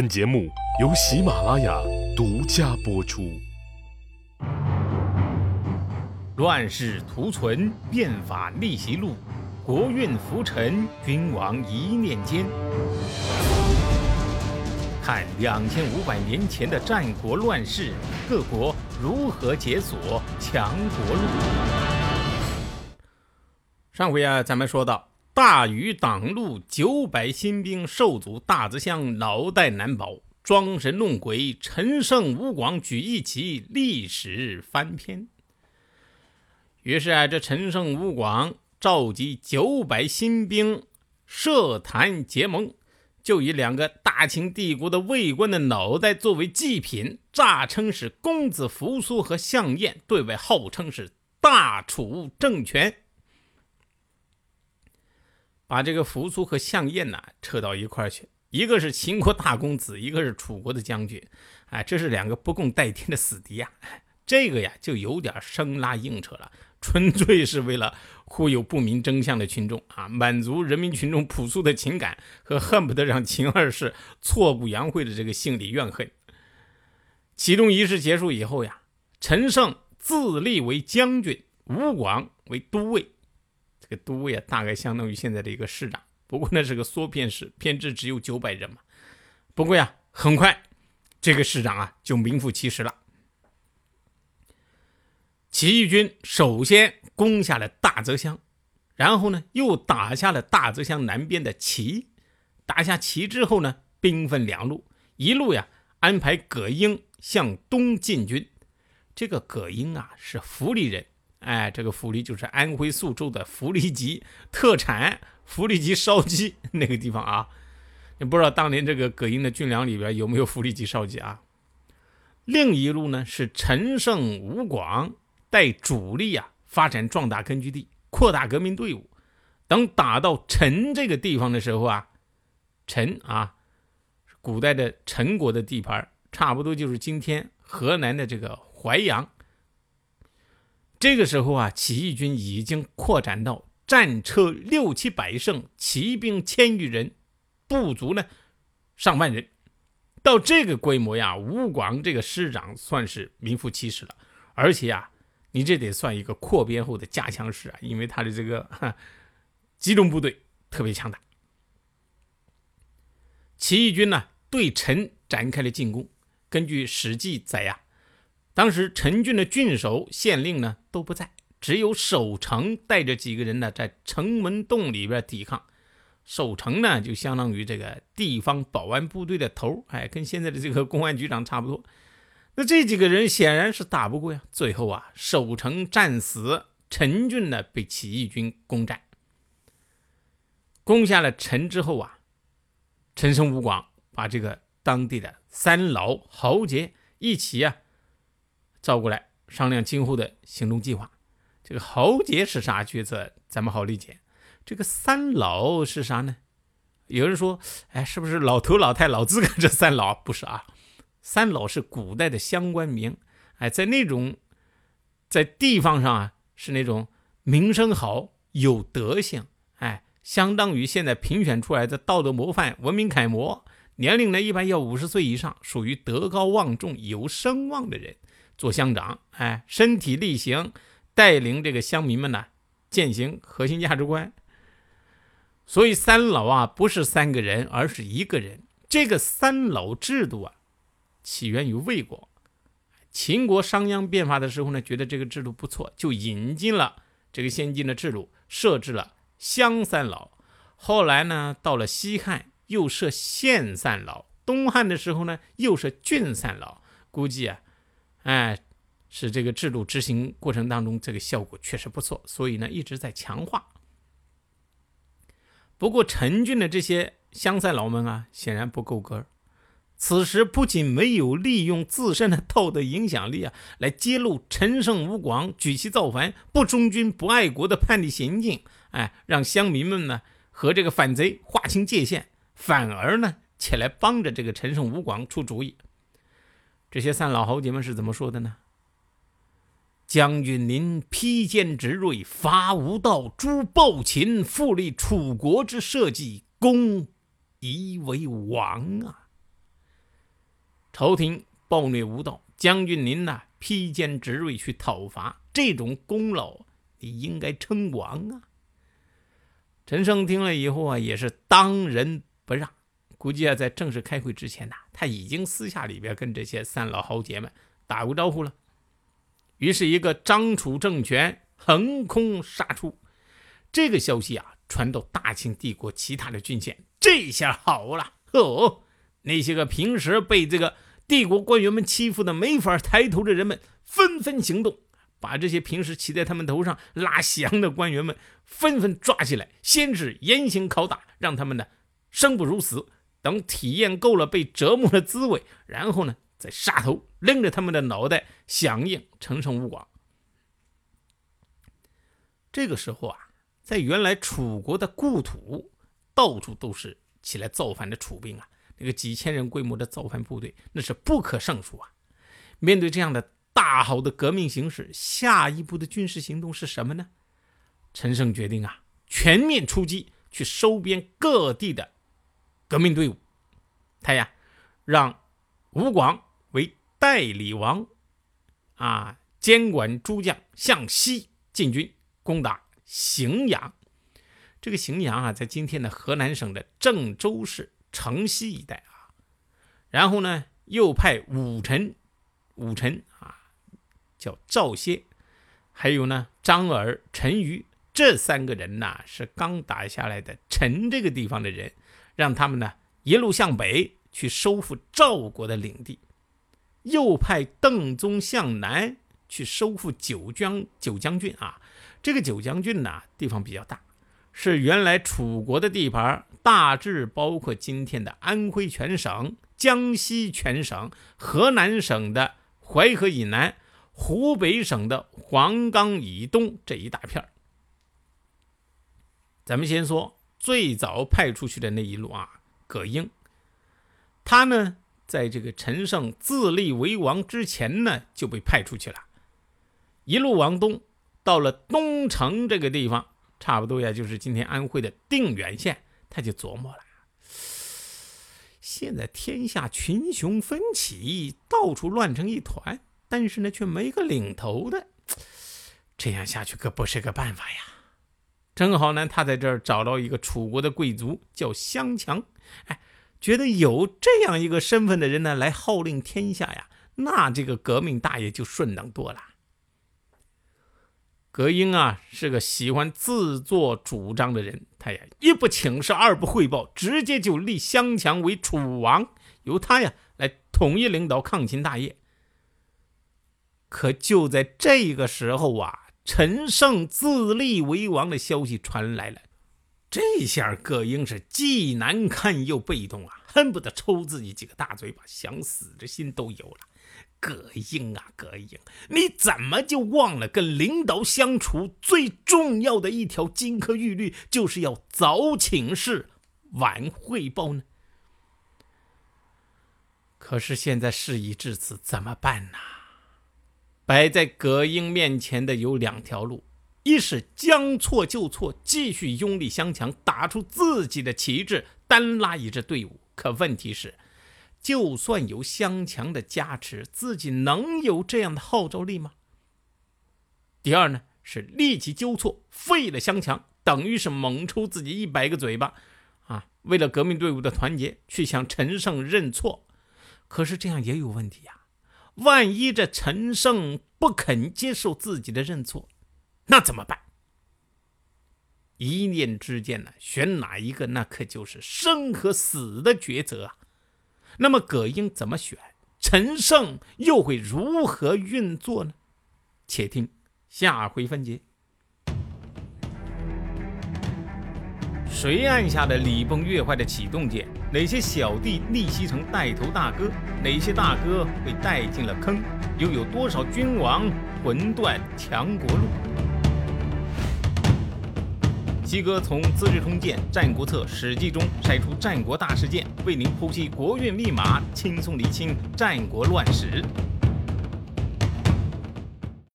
本节目由喜马拉雅独家播出。乱世图存，变法逆袭录，国运浮沉，君王一念间。看两千五百年前的战国乱世，各国如何解锁强国路。上回啊，咱们说到。大禹挡路，九百新兵受阻，大泽乡脑袋难保，装神弄鬼，陈胜吴广举义旗，历史翻篇。于是啊，这陈胜吴广召集九百新兵，设坛结盟，就以两个大秦帝国的魏官的脑袋作为祭品，诈称是公子扶苏和项燕，对外号称是大楚政权。把这个扶苏和项燕呐扯到一块儿去，一个是秦国大公子，一个是楚国的将军，哎，这是两个不共戴天的死敌呀！这个呀就有点生拉硬扯了，纯粹是为了忽悠不明真相的群众啊，满足人民群众朴素的情感和恨不得让秦二世挫骨扬灰的这个心理怨恨。启动仪式结束以后呀，陈胜自立为将军，吴广为都尉。这个都尉啊，大概相当于现在的一个市长，不过那是个缩编市，编制只有九百人嘛。不过呀，很快这个市长啊就名副其实了。起义军首先攻下了大泽乡，然后呢又打下了大泽乡南边的齐。打下齐之后呢，兵分两路，一路呀安排葛英向东进军。这个葛英啊是府里人。哎，这个福利就是安徽宿州的福利集特产，福利集烧鸡那个地方啊。你不知道当年这个葛英的军粮里边有没有福利集烧鸡啊？另一路呢是陈胜吴广带主力啊发展壮大根据地，扩大革命队伍。等打到陈这个地方的时候啊，陈啊，古代的陈国的地盘，差不多就是今天河南的这个淮阳。这个时候啊，起义军已经扩展到战车六七百乘，骑兵千余人，部族呢上万人。到这个规模呀，吴广这个师长算是名副其实了。而且呀，你这得算一个扩编后的加强师啊，因为他的这个 集中部队特别强大。起义军呢对陈展开了进攻。根据《史记》载呀。当时陈郡的郡守、县令呢都不在，只有守城带着几个人呢在城门洞里边抵抗。守城呢就相当于这个地方保安部队的头，哎，跟现在的这个公安局长差不多。那这几个人显然是打不过呀。最后啊，守城战死，陈郡呢被起义军攻占。攻下了陈之后啊，陈胜吴广把这个当地的三老豪杰一起啊。召过来商量今后的行动计划。这个豪杰是啥角色？咱们好理解。这个三老是啥呢？有人说，哎，是不是老头老太老资格？这三老不是啊。三老是古代的相关名。哎，在那种在地方上啊，是那种名声好、有德行，哎，相当于现在评选出来的道德模范、文明楷模。年龄呢，一般要五十岁以上，属于德高望重、有声望的人。做乡长，哎，身体力行，带领这个乡民们呢，践行核心价值观。所以三老啊，不是三个人，而是一个人。这个三老制度啊，起源于魏国。秦国商鞅变法的时候呢，觉得这个制度不错，就引进了这个先进的制度，设置了乡三老。后来呢，到了西汉又设县三老，东汉的时候呢，又设郡三老。估计啊。哎，是这个制度执行过程当中，这个效果确实不错，所以呢一直在强化。不过陈俊的这些乡赛老们啊，显然不够格。此时不仅没有利用自身的道德影响力啊，来揭露陈胜吴广举旗造反、不忠君不爱国的叛逆行径，哎，让乡民们呢和这个反贼划清界限，反而呢起来帮着这个陈胜吴广出主意。这些三老豪杰们是怎么说的呢？将军您披坚执锐，伐吴道，诛暴秦，复立楚国之社稷，公宜为王啊！朝廷暴虐无道，将军您呐披坚执锐去讨伐，这种功劳你应该称王啊。陈胜听了以后啊，也是当仁不让。估计啊，在正式开会之前呐，他已经私下里边跟这些三老豪杰们打过招呼了。于是，一个张楚政权横空杀出，这个消息啊，传到大清帝国其他的郡县，这下好了哦！那些个平时被这个帝国官员们欺负的没法抬头的人们，纷纷行动，把这些平时骑在他们头上拉翔的官员们纷纷抓起来，先是严刑拷打，让他们呢生不如死。等体验够了被折磨的滋味，然后呢，再杀头，拎着他们的脑袋响应陈胜吴广。这个时候啊，在原来楚国的故土，到处都是起来造反的楚兵啊，那个几千人规模的造反部队，那是不可胜数啊。面对这样的大好的革命形势，下一步的军事行动是什么呢？陈胜决定啊，全面出击，去收编各地的。革命队伍，他呀，让吴广为代理王，啊，监管诸将向西进军，攻打荥阳。这个荥阳啊，在今天的河南省的郑州市城西一带啊。然后呢，又派武臣，武臣啊，叫赵歇，还有呢，张耳、陈馀这三个人呐，是刚打下来的陈这个地方的人。让他们呢一路向北去收复赵国的领地，又派邓宗向南去收复九江九江郡啊。这个九江郡呢地方比较大，是原来楚国的地盘，大致包括今天的安徽全省、江西全省、河南省的淮河以南、湖北省的黄冈以东这一大片咱们先说。最早派出去的那一路啊，葛英，他呢，在这个陈胜自立为王之前呢，就被派出去了，一路往东，到了东城这个地方，差不多呀，就是今天安徽的定远县，他就琢磨了：现在天下群雄纷起，到处乱成一团，但是呢，却没个领头的，这样下去可不是个办法呀。正好呢，他在这儿找到一个楚国的贵族，叫襄强。哎，觉得有这样一个身份的人呢，来号令天下呀，那这个革命大业就顺当多了。葛英啊，是个喜欢自作主张的人，他呀一不请示，二不汇报，直接就立襄强为楚王，由他呀来统一领导抗秦大业。可就在这个时候啊。陈胜自立为王的消息传来了，这下葛英是既难堪又被动啊，恨不得抽自己几个大嘴巴，想死的心都有了。葛英啊，葛英，你怎么就忘了跟领导相处最重要的一条金科玉律，就是要早请示，晚汇报呢？可是现在事已至此，怎么办呢？摆在葛英面前的有两条路：一是将错就错，继续拥立湘强，打出自己的旗帜，单拉一支队伍。可问题是，就算有湘强的加持，自己能有这样的号召力吗？第二呢，是立即纠错，废了湘强，等于是猛抽自己一百个嘴巴啊！为了革命队伍的团结，去向陈胜认错。可是这样也有问题呀。万一这陈胜不肯接受自己的认错，那怎么办？一念之间呢，选哪一个，那可就是生和死的抉择啊。那么葛英怎么选？陈胜又会如何运作呢？且听下回分解。谁按下了礼崩乐坏的启动键？哪些小弟逆袭成带头大哥？哪些大哥被带进了坑？又有多少君王魂断强国路？西哥从《资治通鉴》《战国策》《史记》中筛出战国大事件，为您剖析国运密码，轻松理清战国乱史。